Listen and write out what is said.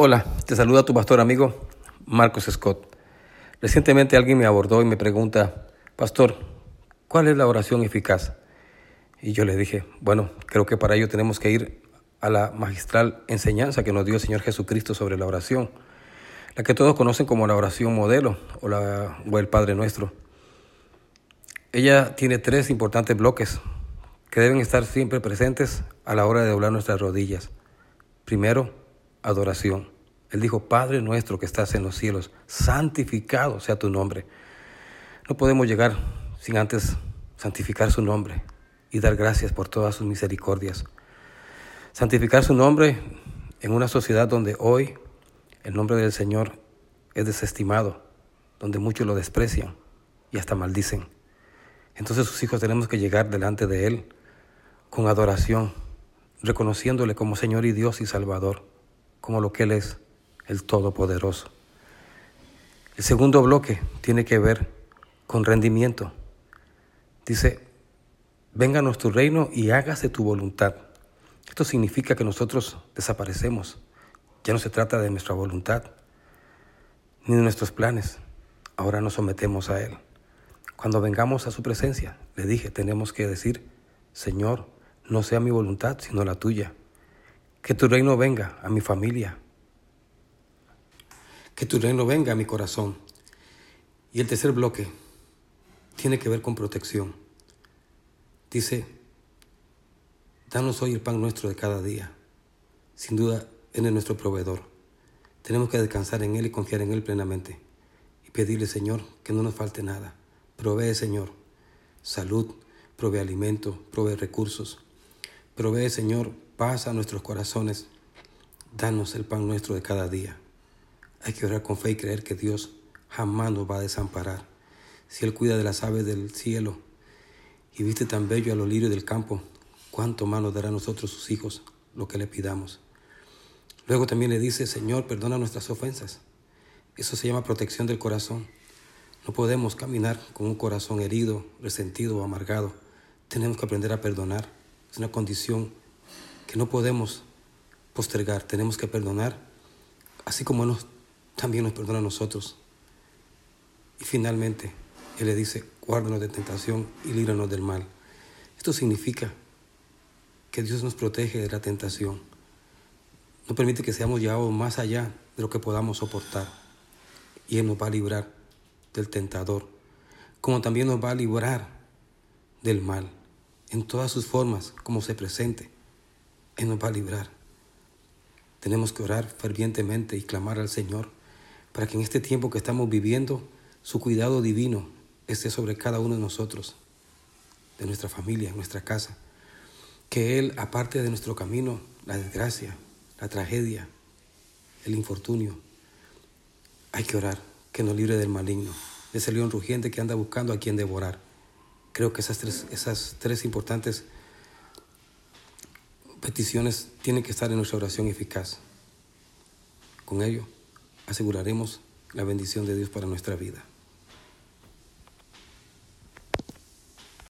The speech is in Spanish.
Hola, te saluda tu pastor amigo Marcos Scott. Recientemente alguien me abordó y me pregunta, Pastor, ¿cuál es la oración eficaz? Y yo le dije, bueno, creo que para ello tenemos que ir a la magistral enseñanza que nos dio el Señor Jesucristo sobre la oración, la que todos conocen como la oración modelo o, la, el Padre Nuestro. Ella tiene tres importantes bloques que deben estar siempre presentes a la hora de doblar nuestras rodillas. Primero, adoración. Él dijo, Padre nuestro que estás en los cielos, santificado sea tu nombre. No podemos llegar sin antes santificar su nombre y dar gracias por todas sus misericordias. Santificar su nombre en una sociedad donde hoy el nombre del Señor es desestimado, donde muchos lo desprecian y hasta maldicen. Entonces sus hijos tenemos que llegar delante de Él con adoración, reconociéndole como Señor y Dios y Salvador como lo que Él es, el Todopoderoso. El segundo bloque tiene que ver con rendimiento. Dice, venga nuestro reino y hágase tu voluntad. Esto significa que nosotros desaparecemos. Ya no se trata de nuestra voluntad ni de nuestros planes. Ahora nos sometemos a Él. Cuando vengamos a su presencia, le dije, tenemos que decir, Señor, no sea mi voluntad, sino la tuya. Que tu reino venga a mi familia. Que tu reino venga a mi corazón. Y el tercer bloque tiene que ver con protección. Dice, danos hoy el pan nuestro de cada día. Sin duda, Él es nuestro proveedor. Tenemos que descansar en Él y confiar en Él plenamente. Y pedirle, Señor, que no nos falte nada. Provee, Señor, salud, provee alimento, provee recursos. Provee, Señor, paz a nuestros corazones. Danos el pan nuestro de cada día. Hay que orar con fe y creer que Dios jamás nos va a desamparar. Si Él cuida de las aves del cielo y viste tan bello a los lirios del campo, cuánto más nos dará a nosotros sus hijos lo que le pidamos. Luego también le dice, Señor, perdona nuestras ofensas. Eso se llama protección del corazón. No podemos caminar con un corazón herido, resentido o amargado. Tenemos que aprender a perdonar. Es una condición que no podemos postergar, tenemos que perdonar, así como Él también nos perdona a nosotros. Y finalmente, Él le dice, guárdanos de tentación y líbranos del mal. Esto significa que Dios nos protege de la tentación. No permite que seamos llevados más allá de lo que podamos soportar. Y Él nos va a librar del tentador, como también nos va a librar del mal, en todas sus formas, como se presente. Él nos va a librar. Tenemos que orar fervientemente y clamar al Señor para que en este tiempo que estamos viviendo, su cuidado divino esté sobre cada uno de nosotros, de nuestra familia, nuestra casa. Que Él aparte de nuestro camino la desgracia, la tragedia, el infortunio. Hay que orar, que nos libre del maligno, de ese león rugiente que anda buscando a quien devorar. Creo que esas tres, esas tres importantes peticiones tienen que estar en nuestra oración eficaz. Con ello, aseguraremos la bendición de Dios para nuestra vida.